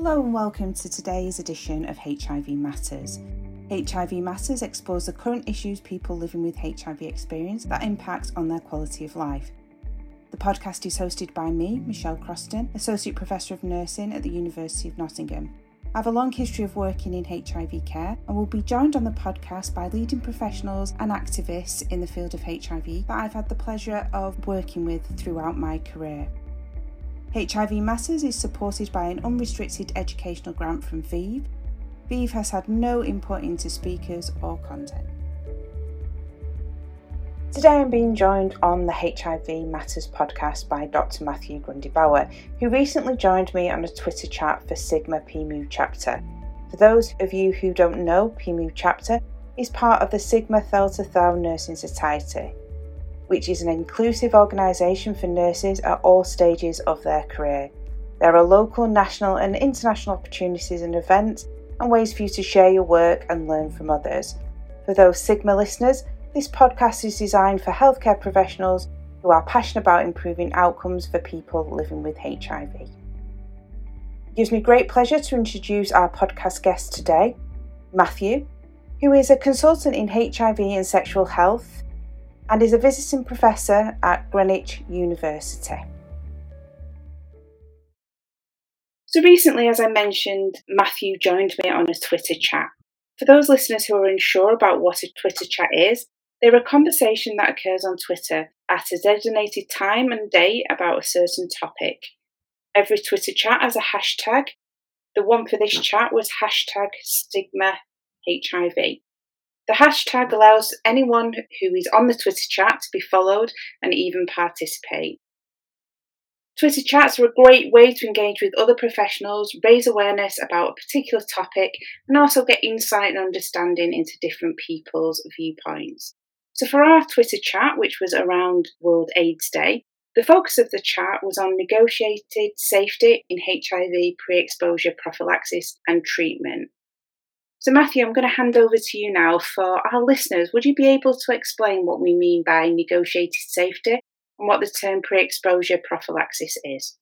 Hello and welcome to today's edition of HIV Matters. HIV Matters explores the current issues people living with HIV experience that impact on their quality of life. The podcast is hosted by me, Michelle Croston, Associate Professor of Nursing at the University of Nottingham. I have a long history of working in HIV care and will be joined on the podcast by leading professionals and activists in the field of HIV that I've had the pleasure of working with throughout my career. HIV Matters is supported by an unrestricted educational grant from ViiV. ViiV has had no input into speakers or content. Today I'm being joined on the HIV Matters podcast by Dr. Matthew Grundy Bower, who recently joined me on a Twitter chat for Sigma Phi Mu chapter. For those of you who don't know, Phi Mu chapter is part of the Sigma Theta Tau Nursing Society which is an inclusive organisation for nurses at all stages of their career. There are local, national, and international opportunities and events and ways for you to share your work and learn from others. For those Sigma listeners, this podcast is designed for healthcare professionals who are passionate about improving outcomes for people living with HIV. It gives me great pleasure to introduce our podcast guest today, Matthew, who is a consultant in HIV and sexual health and is a visiting professor at Greenwich University. So, recently, as I mentioned, Matthew joined me on a Twitter chat. For those listeners who are unsure about what a Twitter chat is, they're a conversation that occurs on Twitter at a designated time and date about a certain topic. Every Twitter chat has a hashtag. The one for this chat was hashtag stigma HIV. The hashtag allows anyone who is on the Twitter chat to be followed and even participate. Twitter chats are a great way to engage with other professionals, raise awareness about a particular topic, and also get insight and understanding into different people's viewpoints. So, for our Twitter chat, which was around World AIDS Day, the focus of the chat was on negotiated safety in HIV pre exposure prophylaxis and treatment. So, Matthew, I'm going to hand over to you now for our listeners. Would you be able to explain what we mean by negotiated safety and what the term pre exposure prophylaxis is?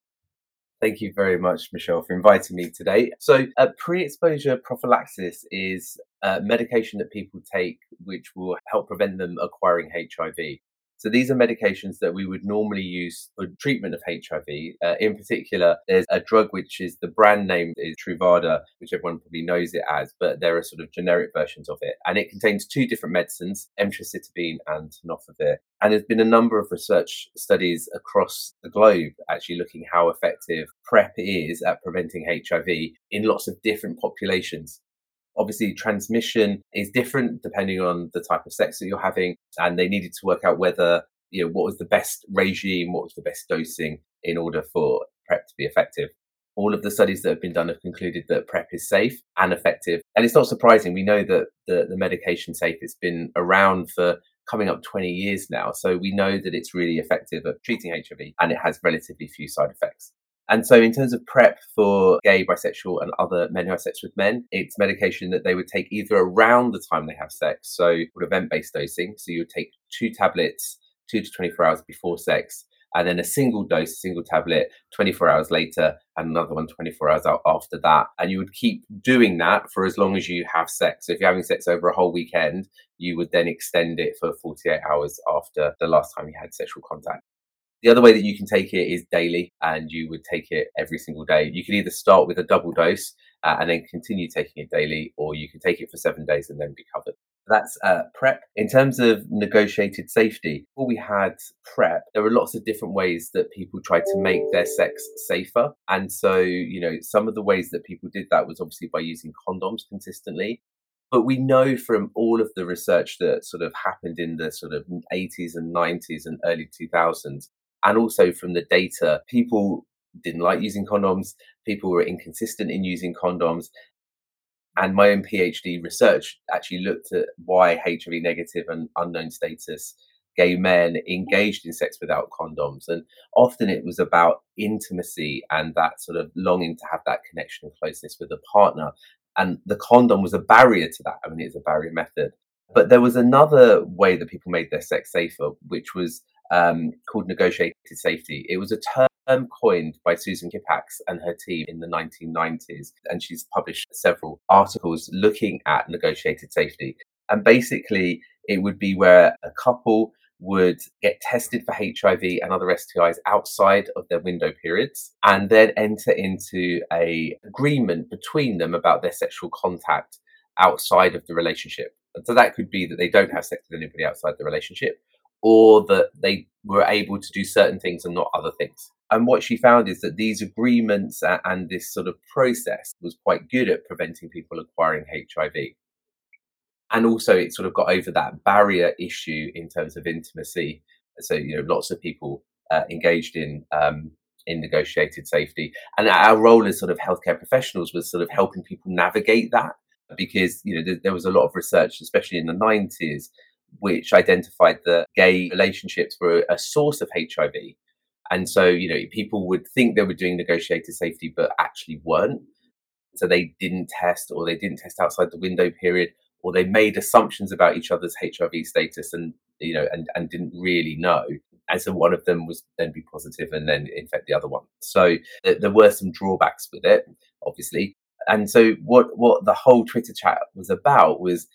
Thank you very much, Michelle, for inviting me today. So, uh, pre exposure prophylaxis is a medication that people take which will help prevent them acquiring HIV. So these are medications that we would normally use for treatment of HIV. Uh, in particular, there's a drug which is the brand name is Truvada, which everyone probably knows it as, but there are sort of generic versions of it. And it contains two different medicines, emtricitabine and tenofovir. And there's been a number of research studies across the globe actually looking how effective PrEP is at preventing HIV in lots of different populations. Obviously, transmission is different depending on the type of sex that you're having, and they needed to work out whether you know what was the best regime, what was the best dosing in order for PrEP to be effective. All of the studies that have been done have concluded that PrEP is safe and effective, and it's not surprising. We know that the, the medication safe it's been around for coming up 20 years now, so we know that it's really effective at treating HIV, and it has relatively few side effects. And so, in terms of PrEP for gay, bisexual, and other men who have sex with men, it's medication that they would take either around the time they have sex, so event based dosing. So, you would take two tablets two to 24 hours before sex, and then a single dose, a single tablet 24 hours later, and another one 24 hours after that. And you would keep doing that for as long as you have sex. So, if you're having sex over a whole weekend, you would then extend it for 48 hours after the last time you had sexual contact. The other way that you can take it is daily, and you would take it every single day. You can either start with a double dose uh, and then continue taking it daily, or you can take it for seven days and then be covered. That's uh, PrEP. In terms of negotiated safety, before we had PrEP, there were lots of different ways that people tried to make their sex safer. And so, you know, some of the ways that people did that was obviously by using condoms consistently. But we know from all of the research that sort of happened in the sort of 80s and 90s and early 2000s and also from the data, people didn't like using condoms, people were inconsistent in using condoms. And my own PhD research actually looked at why HIV negative and unknown status gay men engaged in sex without condoms. And often it was about intimacy and that sort of longing to have that connection and closeness with a partner. And the condom was a barrier to that. I mean, it's a barrier method. But there was another way that people made their sex safer, which was um, called negotiated safety. It was a term coined by Susan Kippax and her team in the 1990s, and she's published several articles looking at negotiated safety. And basically, it would be where a couple would get tested for HIV and other STIs outside of their window periods and then enter into a agreement between them about their sexual contact outside of the relationship. And so that could be that they don't have sex with anybody outside the relationship or that they were able to do certain things and not other things. And what she found is that these agreements and this sort of process was quite good at preventing people acquiring HIV and also it sort of got over that barrier issue in terms of intimacy. So you know, lots of people uh, engaged in um, in negotiated safety, and our role as sort of healthcare professionals was sort of helping people navigate that because you know there, there was a lot of research, especially in the nineties, which identified that gay relationships were a source of HIV. And so, you know, people would think they were doing negotiated safety, but actually weren't. So they didn't test or they didn't test outside the window period or they made assumptions about each other's HIV status and you know and, and didn't really know. And so one of them was then be positive and then infect the other one. So th- there were some drawbacks with it, obviously. And so what what the whole Twitter chat was about was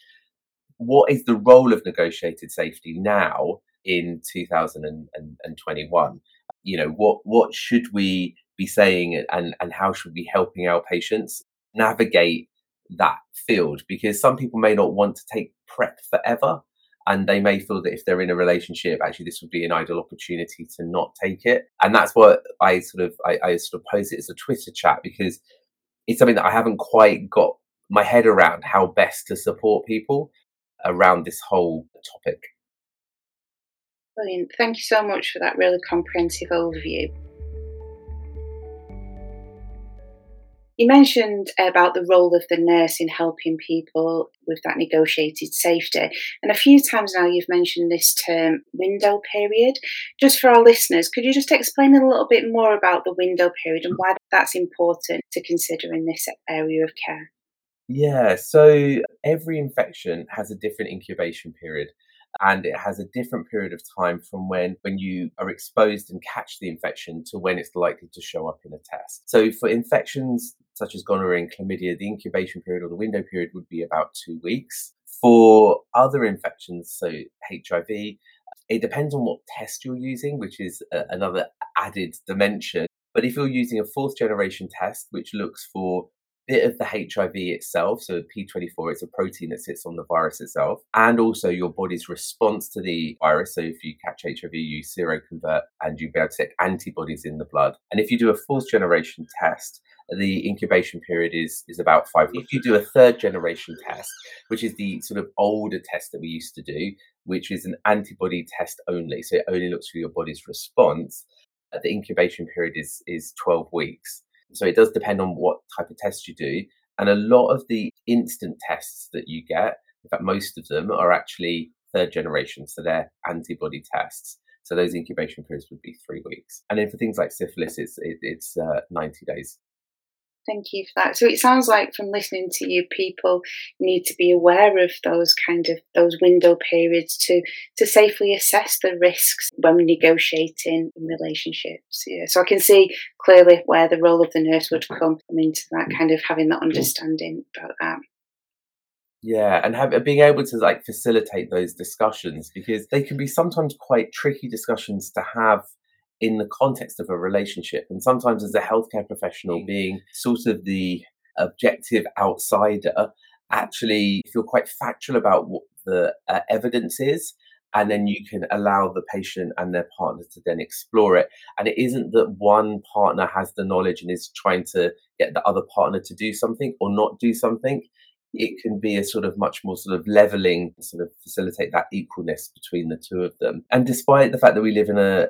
what is the role of negotiated safety now in 2021? You know, what what should we be saying and, and how should we be helping our patients navigate that field? Because some people may not want to take PrEP forever and they may feel that if they're in a relationship actually this would be an ideal opportunity to not take it. And that's what i sort of i, I sort of pose it as a twitter chat because it's something that i haven't quite got my head around how best to support people around this whole topic brilliant thank you so much for that really comprehensive overview You mentioned about the role of the nurse in helping people with that negotiated safety. And a few times now you've mentioned this term window period. Just for our listeners, could you just explain a little bit more about the window period and why that's important to consider in this area of care? Yeah, so every infection has a different incubation period and it has a different period of time from when when you are exposed and catch the infection to when it's likely to show up in a test. So for infections such as gonorrhea and chlamydia, the incubation period or the window period would be about two weeks. For other infections, so HIV, it depends on what test you're using, which is a, another added dimension. But if you're using a fourth generation test, which looks for bit of the HIV itself, so P24, it's a protein that sits on the virus itself, and also your body's response to the virus. So if you catch HIV, you seroconvert and you'll be able to take antibodies in the blood. And if you do a fourth generation test, the incubation period is is about five. If you do a third generation test, which is the sort of older test that we used to do, which is an antibody test only, so it only looks for your body's response, uh, the incubation period is is 12 weeks. So it does depend on what type of test you do. And a lot of the instant tests that you get, in fact, most of them are actually third generation. So they're antibody tests. So those incubation periods would be three weeks. And then for things like syphilis, it's, it, it's uh, 90 days. Thank you for that. So it sounds like from listening to you, people need to be aware of those kind of those window periods to to safely assess the risks when negotiating in relationships. Yeah. So I can see clearly where the role of the nurse would come into that kind of having that understanding about that. Yeah, and have, being able to like facilitate those discussions because they can be sometimes quite tricky discussions to have in the context of a relationship. And sometimes, as a healthcare professional, mm. being sort of the objective outsider, actually feel quite factual about what the uh, evidence is. And then you can allow the patient and their partner to then explore it. And it isn't that one partner has the knowledge and is trying to get the other partner to do something or not do something it can be a sort of much more sort of leveling, sort of facilitate that equalness between the two of them. And despite the fact that we live in a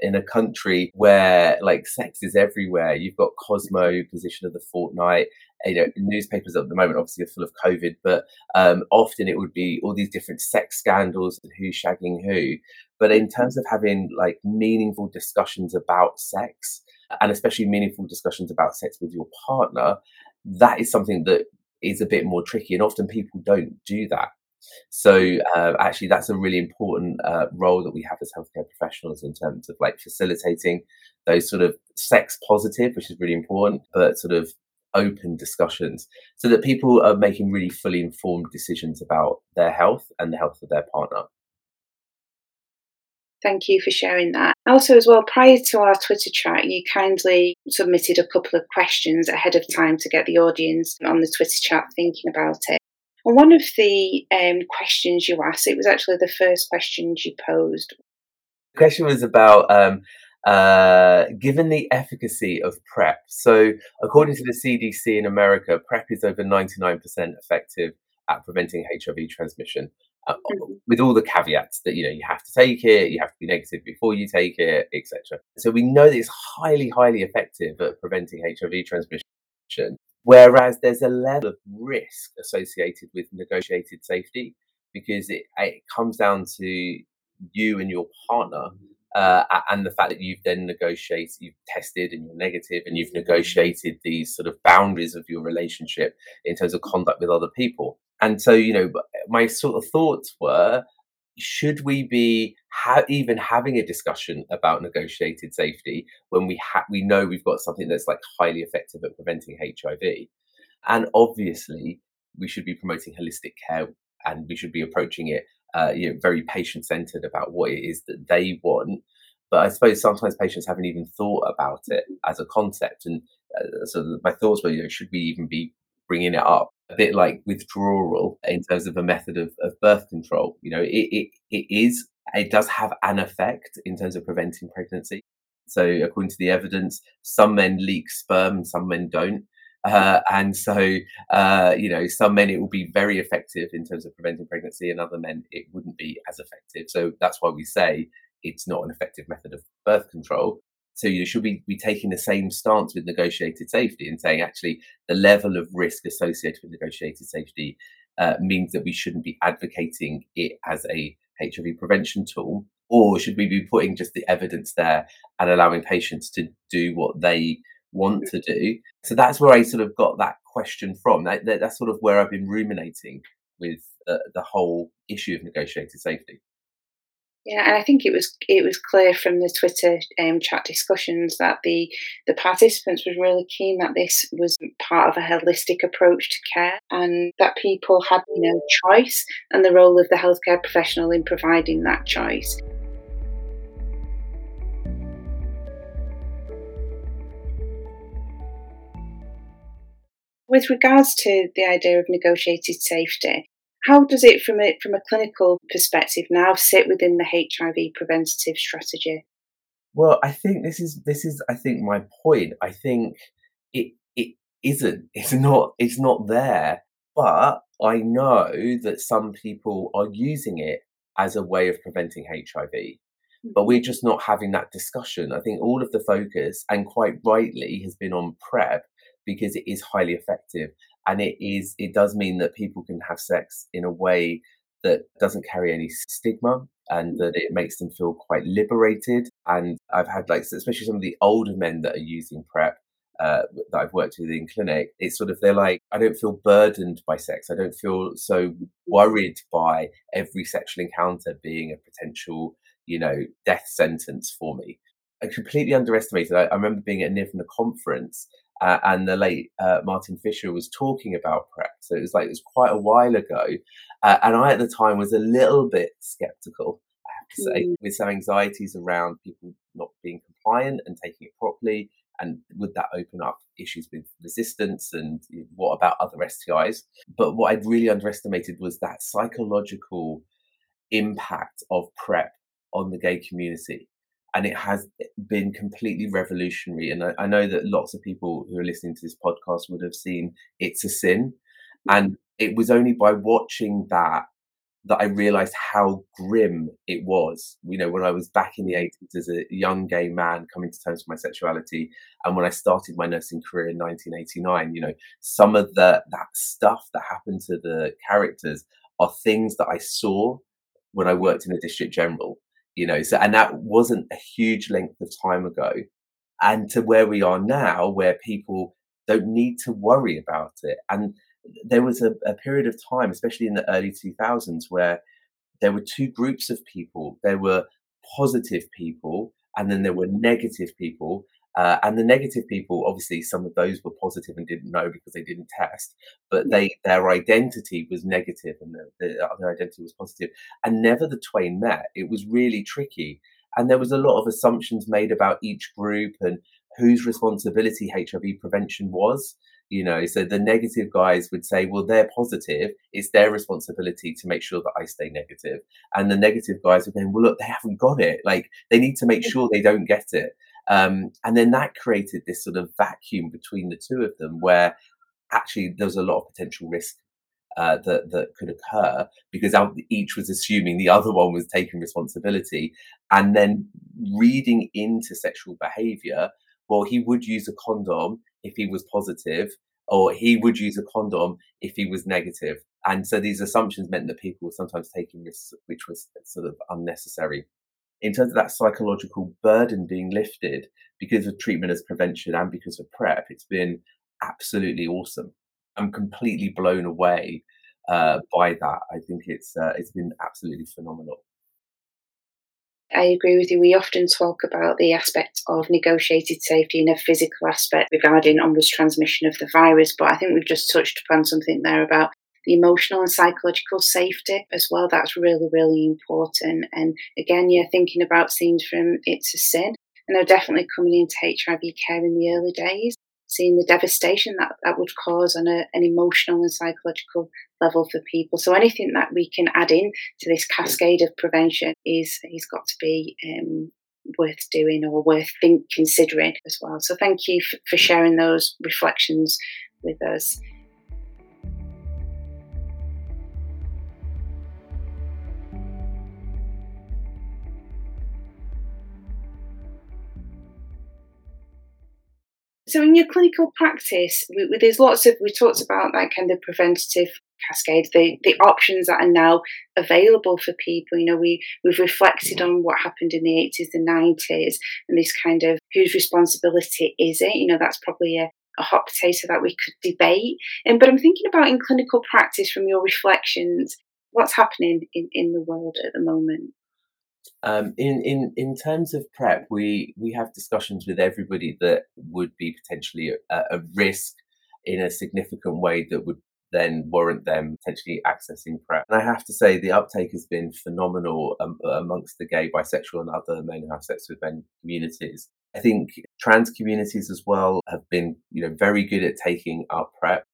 in a country where like sex is everywhere, you've got Cosmo position of the fortnight. You know, newspapers at the moment obviously are full of COVID, but um, often it would be all these different sex scandals and who's shagging who. But in terms of having like meaningful discussions about sex, and especially meaningful discussions about sex with your partner, that is something that is a bit more tricky, and often people don't do that. So uh, actually, that's a really important uh, role that we have as healthcare professionals in terms of like facilitating those sort of sex positive, which is really important, but sort of open discussions so that people are making really fully informed decisions about their health and the health of their partner. Thank you for sharing that. Also, as well, prior to our Twitter chat, you kindly submitted a couple of questions ahead of time to get the audience on the Twitter chat thinking about it. And one of the um, questions you asked, it was actually the first question you posed. The question was about um, uh, given the efficacy of PrEP. So, according to the CDC in America, PrEP is over 99% effective at preventing HIV transmission. Uh, mm-hmm. with all the caveats that you know you have to take it, you have to be negative before you take it, etc. So we know that it's highly, highly effective at preventing HIV transmission. Whereas there's a level of risk associated with negotiated safety because it, it comes down to you and your partner uh, and the fact that you've then negotiated, you've tested and you're negative, and you've negotiated these sort of boundaries of your relationship in terms of conduct with other people. And so, you know, my sort of thoughts were should we be ha- even having a discussion about negotiated safety when we ha- we know we've got something that's like highly effective at preventing HIV? And obviously, we should be promoting holistic care and we should be approaching it uh, you know, very patient centered about what it is that they want. But I suppose sometimes patients haven't even thought about it as a concept. And uh, so my thoughts were, you know, should we even be bringing it up? A bit like withdrawal in terms of a method of, of birth control. You know, it, it, it is, it does have an effect in terms of preventing pregnancy. So according to the evidence, some men leak sperm some men don't. Uh, and so, uh, you know, some men it will be very effective in terms of preventing pregnancy, and other men it wouldn't be as effective. So that's why we say it's not an effective method of birth control. So you should be, be taking the same stance with negotiated safety and saying actually the level of risk associated with negotiated safety uh, means that we shouldn't be advocating it as a HIV prevention tool, or should we be putting just the evidence there and allowing patients to do what they want to do. So that's where I sort of got that question from. That, that, that's sort of where I've been ruminating with uh, the whole issue of negotiated safety. Yeah, and I think it was it was clear from the Twitter um, chat discussions that the the participants were really keen that this was part of a holistic approach to care, and that people had you know choice and the role of the healthcare professional in providing that choice. With regards to the idea of negotiated safety, how does it, from a, from a clinical perspective, now sit within the HIV preventative strategy? Well, I think this is this is I think my point. I think it it isn't. It's not. It's not there. But I know that some people are using it as a way of preventing HIV. But mm-hmm. we're just not having that discussion. I think all of the focus, and quite rightly, has been on PrEP because it is highly effective and it is it does mean that people can have sex in a way that doesn't carry any stigma and that it makes them feel quite liberated and i've had like especially some of the older men that are using prep uh, that I've worked with in clinic, it's sort of they're like, I don't feel burdened by sex. I don't feel so worried by every sexual encounter being a potential, you know, death sentence for me. I completely underestimated. I, I remember being at a NHIVNA conference uh, and the late uh, Martin Fisher was talking about PrEP. So it was like it was quite a while ago, uh, and I at the time was a little bit skeptical. I have to say, mm. with some anxieties around people not being compliant and taking it properly, and would that open up issues with resistance and what about other STIs? But what I'd really underestimated was that psychological impact of PrEP on the gay community and it has been completely revolutionary. And I, I, know that lots of people who are listening to this podcast would have seen It's a Sin. Mm. And it was only by watching that that I realized how grim it was. You know, when I was back in the 80s as a young gay man coming to terms with my sexuality, and when I started my nursing career in 1989, you know, some of the that stuff that happened to the characters are things that I saw when I worked in a district general you know so and that wasn't a huge length of time ago and to where we are now where people don't need to worry about it and there was a, a period of time, especially in the early 2000s, where there were two groups of people. There were positive people, and then there were negative people. Uh, and the negative people, obviously, some of those were positive and didn't know because they didn't test, but they their identity was negative and the, the other identity was positive, and never the twain met. It was really tricky, and there was a lot of assumptions made about each group and whose responsibility HIV prevention was you know? So the negative guys would say well they're positive. It's their responsibility to make sure that i stay negative. and the negative guys would go well look they haven't got it. Like they need to make sure they don't get it um, and then that created this sort of vacuum between the two of them where actually there was a lot of potential risk uh, that that could occur because each was assuming the other one was taking responsibility, and then reading into sexual behaviour. Well, he would use a condom if he was positive, or he would use a condom if he was negative. And so these assumptions meant that people were sometimes taking risks, which was sort of unnecessary. In terms of that psychological burden being lifted because of treatment as prevention and because of PrEP, it's been absolutely awesome. I'm completely blown away uh, by that. I think it's uh, it's been absolutely phenomenal. I agree with you. We often talk about the aspect of negotiated safety in a physical aspect regarding onwards transmission of the virus, but I think we've just touched upon something there about the emotional and psychological safety as well. That's really, really important. And again, you're thinking about scenes from It's a Sin, and they're definitely coming into HIV care in the early days seeing the devastation that that would cause on a, an emotional and psychological level for people. So anything that we can add in to this cascade of prevention is is got to be um, worth doing or worth think, considering as well. So thank you for sharing those reflections with us. So, in your clinical practice, we, we, there's lots of we talked about that kind of preventative cascade, the the options that are now available for people. You know, we we've reflected on what happened in the 80s, the 90s, and this kind of whose responsibility is it? You know, that's probably a, a hot potato that we could debate. Um, but I'm thinking about in clinical practice, from your reflections, what's happening in, in the world at the moment. Um, in in in terms of PrEP, we we have discussions with everybody that would be potentially a, a risk in a significant way that would then warrant them potentially accessing PrEP. And I have to say, the uptake has been phenomenal um, amongst the gay, bisexual, and other men who have sex with men communities. I think trans communities as well have been, you know, very good at taking up PrEP.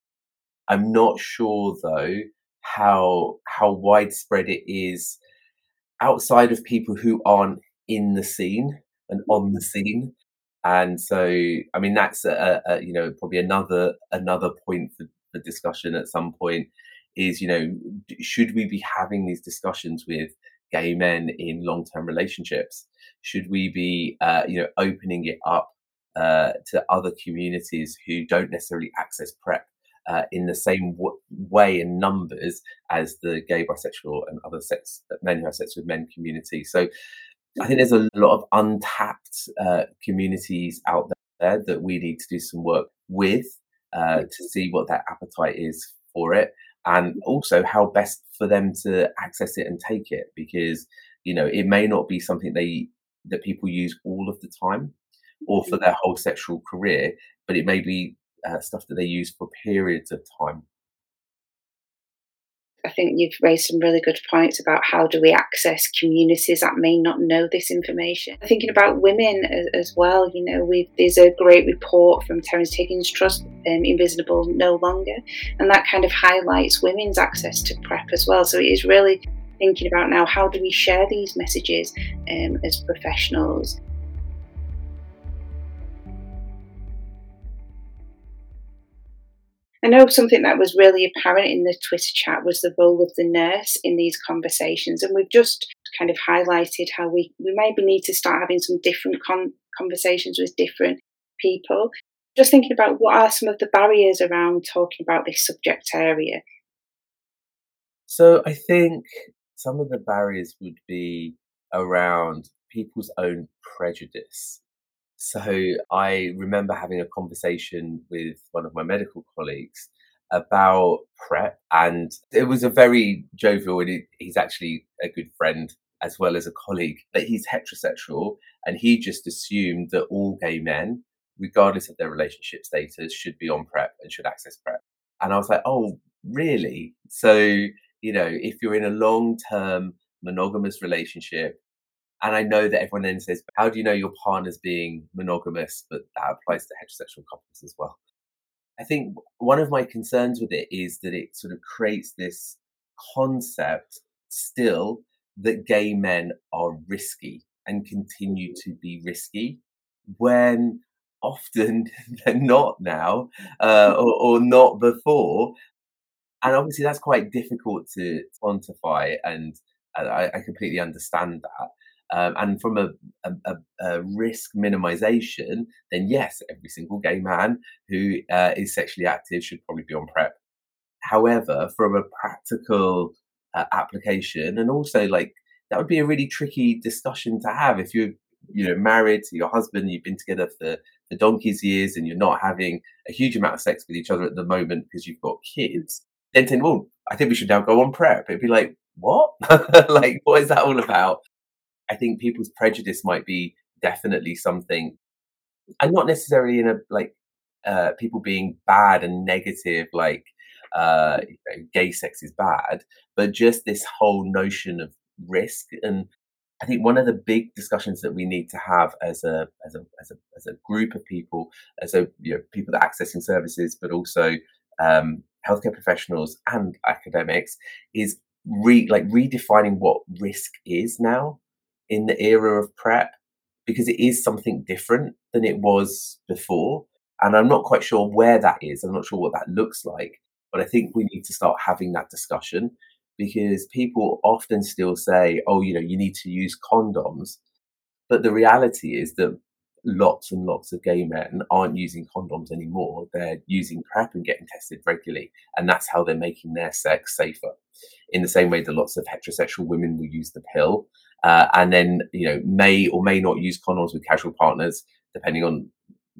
I'm not sure though how how widespread it is outside of people who aren't in the scene and on the scene. And so, I mean, that's a, a you know probably another another point for, for discussion at some point is you know should we be having these discussions with gay men in long term relationships? Should we be uh, you know opening it up uh, to other communities who don't necessarily access PrEP uh, in the same w- way in numbers as the gay, bisexual, and other sex men who have sex with men community. So I think there's a lot of untapped uh, communities out there that we need to do some work with uh, to see what their appetite is for it, and also how best for them to access it and take it because you know it may not be something they that people use all of the time or for mm-hmm. their whole sexual career, but it may be uh, stuff that they use for periods of time. I think you've raised some really good points about how do we access communities that may not know this information. Thinking about women as, as well, you know, there's a great report from Terrence Higgins Trust, um, Invisible No Longer, and that kind of highlights women's access to PrEP as well. So it is really thinking about now how do we share these messages um, as professionals I know something that was really apparent in the Twitter chat was the role of the nurse in these conversations, and we've just kind of highlighted how we, we maybe need to start having some different con- conversations with different people. Just thinking about what are some of the barriers around talking about this subject area. So I think some of the barriers would be around people's own prejudice. So I remember having a conversation with one of my medical colleagues about PrEP, and it was a very jovial, and he's actually a good friend as well as a colleague, but he's heterosexual, and he just assumed that all gay men, regardless of their relationship status, should be on PrEP and should access PrEP. And I was like, oh, really? So, you know, if you're in a long term monogamous relationship, and I know that everyone then says, how do you know your partner's being monogamous? But that applies to heterosexual couples as well. I think one of my concerns with it is that it sort of creates this concept still that gay men are risky and continue to be risky when often they're not now uh, or, or, not before. And obviously, that's quite difficult to quantify, and I, I completely understand that. Um, and from a, a, a, risk minimization, then yes, every single gay man who uh, is sexually active should probably be on PrEP. However, from a practical uh, application, and also like that would be a really tricky discussion to have if you're you know married to your husband, you've been together for for donkey's years, and you're not having a huge amount of sex with each other at the moment because you've got kids. Then saying, well, I think we should now go on PrEP. It'd be like, what? like, what is that all about? I think people's prejudice might be definitely something, and not necessarily in a like uh, people being bad and negative, like uh, you know, gay sex is bad, but just this whole notion of risk. And I think one of the big discussions that we need to have as a as a as a as a group of people, as a you know, people that are accessing services, but also um, healthcare professionals and academics, is re like redefining what risk is now in the era of PrEP because it is something different than it was before. And I'm not quite sure where that is. I'm not sure what that looks like. But I think we need to start having that discussion because people often still say, oh, you know, you need to use condoms. But the reality is that lots and lots of gay men aren't using condoms anymore. They're using PrEP and getting tested regularly. And that's how they're making their sex safer. In the same way that lots of heterosexual women will use the pill uh, and then you know may or may not use condoms with casual partners depending on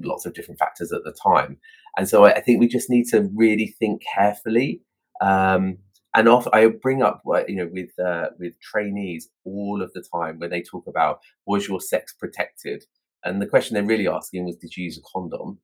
lots of different factors at the time and so i, I think we just need to really think carefully um, and off, I bring up, you know, with uh, with trainees all of the time when they talk about was your sex protected, and the question they're really asking was, did you use a condom?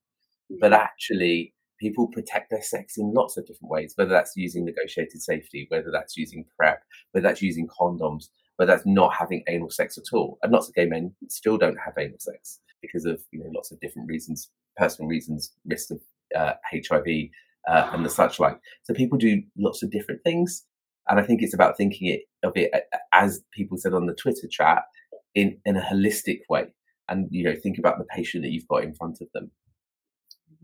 But actually, people protect their sex in lots of different ways, whether that's using negotiated safety, whether that's using PrEP, whether that's using condoms, whether that's not having anal sex at all. And lots of gay men still don't have anal sex because of you know lots of different reasons, personal reasons, risk of uh, HIV uh, and the such like. So people do lots of different things, and I think it's about thinking it of it as people said on the Twitter chat in in a holistic way, and you know think about the patient that you've got in front of them.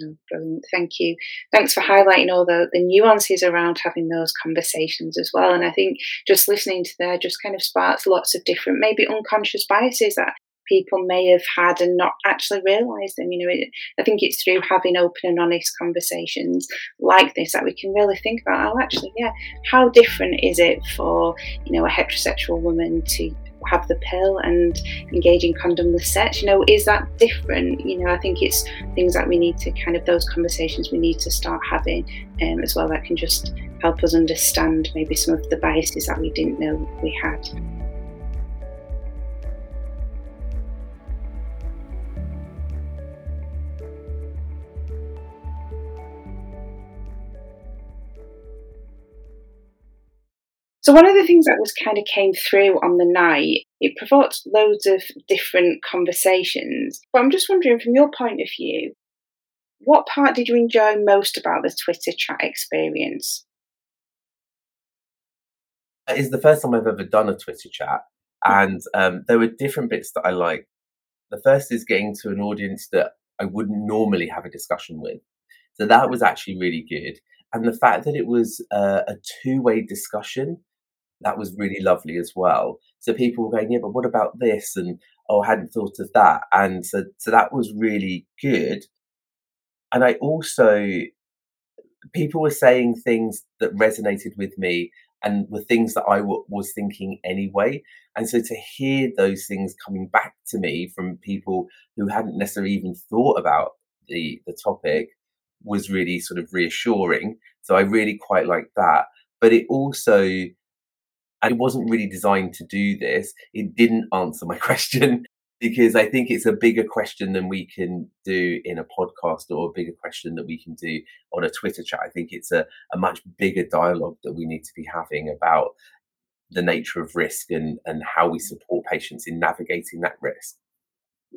Mm-hmm. Brilliant. Thank you. Thanks for highlighting all the, the nuances around having those conversations as well. And I think just listening to there just kind of sparks lots of different, maybe unconscious biases that people may have had and not actually realised them. You know, it, I think it's through having open and honest conversations like this that we can really think about, oh, actually, yeah, how different is it for, you know, a heterosexual woman to have the pill and engage in condomless sex you know is that different? You know i think it's things that we need to kind of those conversations we need to start having um, as well that can just help us understand maybe some of the biases that we didn't know we had So one of the things that was kind of came through on the night, it provoked loads of different conversations. But I'm just wondering, from your point of view, what part did you enjoy most about the Twitter chat experience? It's the first time I've ever done a Twitter chat, and um, there were different bits that I liked. The first is getting to an audience that I wouldn't normally have a discussion with. So that was actually really good. And the fact that it was uh, a two way discussion that was really lovely as well. So people were going, yeah, but what about this? And oh, I hadn't thought of that. And so, so that was really good. And I also, people were saying things that resonated with me and were things that I w- was thinking anyway. And so to hear those things coming back to me from people who hadn't necessarily even thought about the the topic was really sort of reassuring. So I really quite like that. But it also, it wasn't really designed to do this. It didn't answer my question because I think it's a bigger question than we can do in a podcast or a bigger question that we can do on a Twitter chat. I think it's a, a much bigger dialogue that we need to be having about the nature of risk and, and how we support patients in navigating that risk.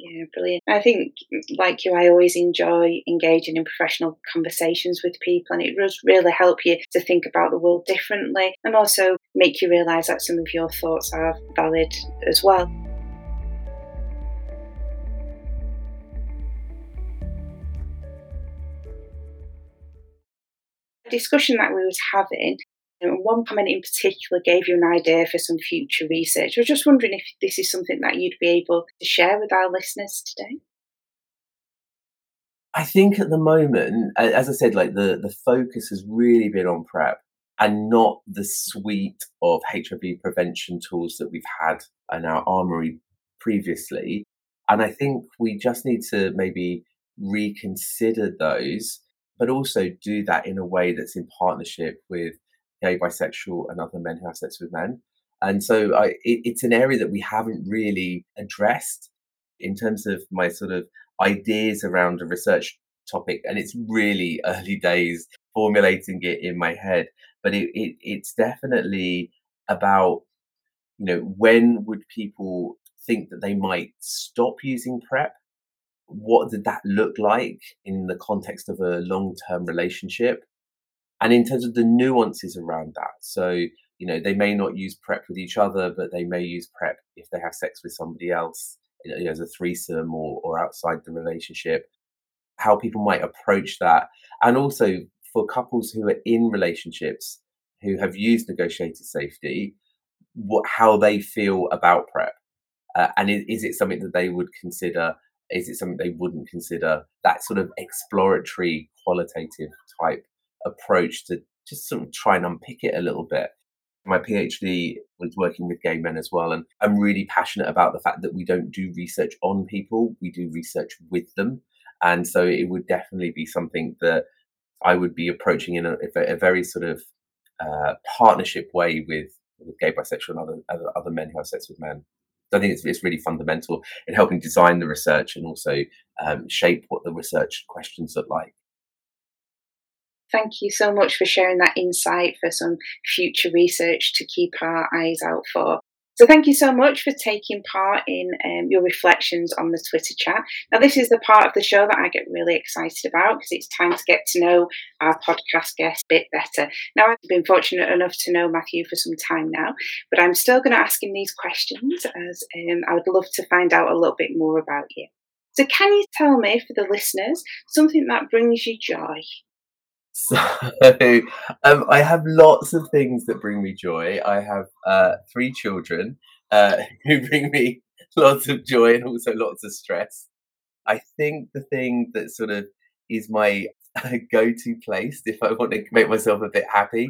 Yeah, brilliant. I think, like you, I always enjoy engaging in professional conversations with people, and it does really help you to think about the world differently and also make you realise that some of your thoughts are valid as well. discussion that we was having, and one comment in particular gave you an idea for some future research. I was just wondering if this is something that you'd be able to share with our listeners today. I think at the moment, as I said, like the, the focus has really been on PrEP and not the suite of HIV prevention tools that we've had in our armory previously. And I think we just need to maybe reconsider those but also do that in a way that's in partnership with gay, bisexual, and other men who have sex with men. And so I, it, it's an area that we haven't really addressed in terms of my sort of ideas around a research topic. And it's really early days formulating it in my head, but it, it, it's definitely about, you know, when would people think that they might stop using PrEP what did that look like in the context of a long term relationship? And in terms of the nuances around that. So, you know, they may not use PrEP with each other, but they may use PrEP if they have sex with somebody else, you know, as a threesome or, or outside the relationship, how people might approach that. And also for couples who are in relationships who have used negotiated safety, what, how they feel about PrEP. Uh, and is, is it something that they would consider is it something they wouldn't consider? That sort of exploratory, qualitative type approach to just sort of try and unpick it a little bit. My PhD was working with gay men as well, and I'm really passionate about the fact that we don't do research on people, we do research with them. And so it would definitely be something that I would be approaching in a, a very sort of uh, partnership way with, with gay, bisexual, and other, other, other men who have sex with men. I think it's, it's really fundamental in helping design the research and also um, shape what the research questions look like. Thank you so much for sharing that insight for some future research to keep our eyes out for. So thank you so much for taking part in um, your reflections on the Twitter chat. Now, this is the part of the show that I get really excited about because it's time to get to know our podcast guest a bit better. Now, I've been fortunate enough to know Matthew for some time now, but I'm still going to ask him these questions as um, I would love to find out a little bit more about you. So, can you tell me, for the listeners, something that brings you joy? So um, I have lots of things that bring me joy. I have uh, three children uh, who bring me lots of joy and also lots of stress. I think the thing that sort of is my go-to place if I want to make myself a bit happy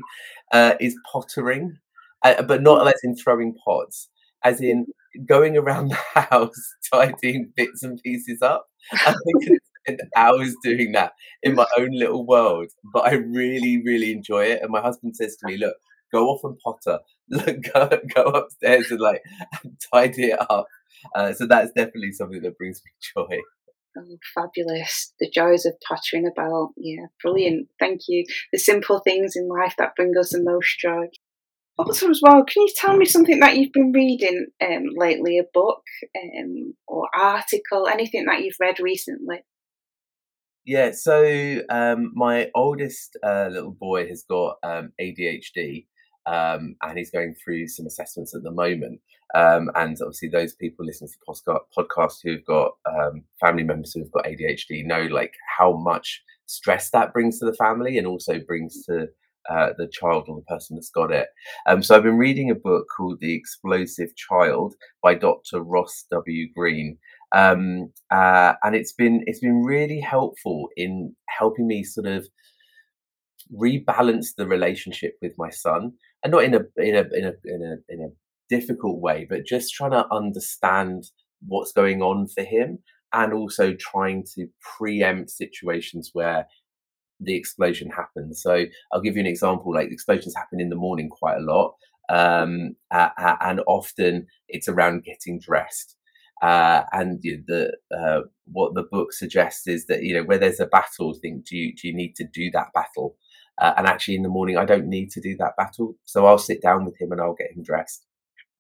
uh, is pottering, uh, but not as in throwing pots, as in going around the house tidying bits and pieces up. I think spend hours doing that in my own little world, but I really, really enjoy it. And my husband says to me, "Look, go off and potter. Look, go go upstairs and like tidy it up." Uh, so that's definitely something that brings me joy. Oh, fabulous. The joys of pottering about. Yeah, brilliant. Thank you. The simple things in life that bring us the most joy. Also, as well, can you tell me something that you've been reading um, lately? A book um, or article, anything that you've read recently? Yeah, so um, my oldest uh, little boy has got um, ADHD, um, and he's going through some assessments at the moment. Um, and obviously, those people listening to podcasts who've got um, family members who've got ADHD know like how much stress that brings to the family, and also brings to uh, the child or the person that's got it. Um, so I've been reading a book called The Explosive Child by Dr. Ross W. Greene um, uh, and it's been it's been really helpful in helping me sort of rebalance the relationship with my son, and not in a in a in a in a, in a difficult way, but just trying to understand what's going on for him, and also trying to preempt situations where the explosion happens. So I'll give you an example. Like explosions happen in the morning quite a lot, um, uh, and often it's around getting dressed. Uh, and the uh, what the book suggests is that you know where there's a battle, think do you do you need to do that battle? Uh, and actually, in the morning, I don't need to do that battle, so I'll sit down with him and I'll get him dressed.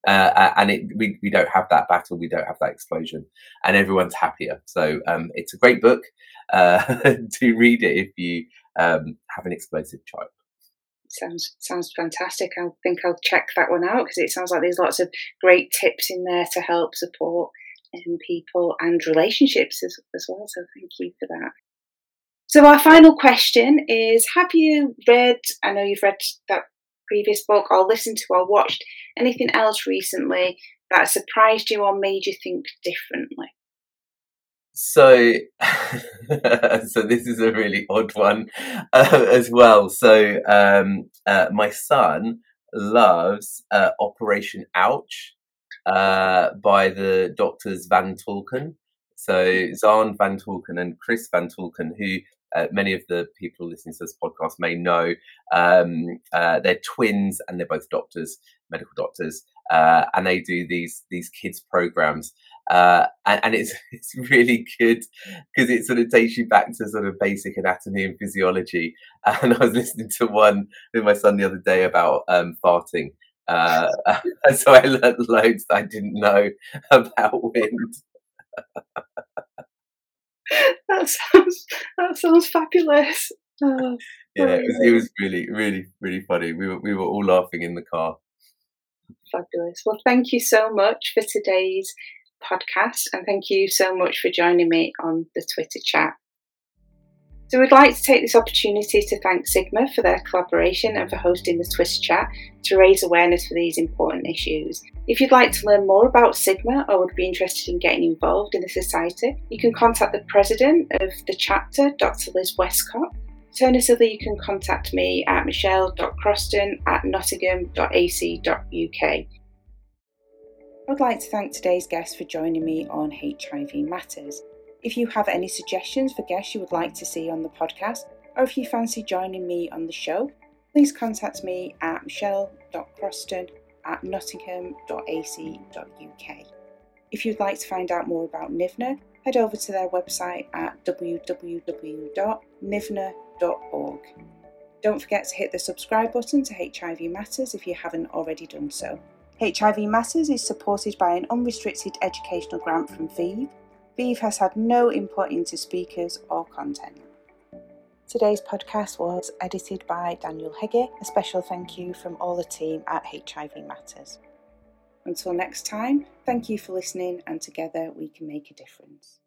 Uh, and it, we we don't have that battle, we don't have that explosion, and everyone's happier. So um, it's a great book uh, to read it if you um, have an explosive child sounds sounds fantastic. I think I'll check that one out because it sounds like there's lots of great tips in there to help support um, people and relationships as, as well. So thank you for that. So our final question is: Have you read? I know you've read that previous book, or listened to, or watched anything else recently that surprised you or made you think differently? So, so this is a really odd one uh, as well. So, um, uh, my son loves uh, Operation Ouch uh, by the doctors Van Tulleken. So, Xand Van Tulleken and Chris Van Tulleken, who uh, many of the people listening to this podcast may know. Um, uh, they're twins and they're both doctors, medical doctors, uh, and they do these these kids programs. Uh, and, and, it's it's really good because it sort of takes you back to sort of basic anatomy and physiology. And I was listening to one with my son the other day about um, farting. Uh, so I learned loads that I didn't know about wind. that sounds that sounds fabulous. Oh, yeah, it was, it was really, really, really funny. We were we were all laughing in the car. Fabulous. Well, thank you so much for today's podcast, and thank you so much for joining me on the Twitter chat. So, we'd like to take this opportunity to thank Sigma for their collaboration and for hosting the Twist chat to raise awareness for these important issues. If you'd like to learn more about Sigma or would be interested in getting involved in the society, you can contact the president of the chapter, Dr. Liz Westcott. Alternatively, you can contact me at michelle.croston at nottingham.ac.uk. I'd like to thank today's guest for joining me on HIV Matters. If you have any suggestions for guests you would like to see on the podcast, or if you fancy joining me on the show, please contact me at michelle.croston at nottingham.ac.uk. If you'd like to find out more about NHIVNA, head over to their website at www.nhivna.org. Don't forget to hit the subscribe button to HIV Matters if you haven't already done so. HIV Matters is supported by an unrestricted educational grant from ViiV. ViiV has had no input into speakers or content. Today's podcast was edited by Daniel Hegge. A special thank you from all the team at HIV Matters. Until next time, thank you for listening, and together we can make a difference.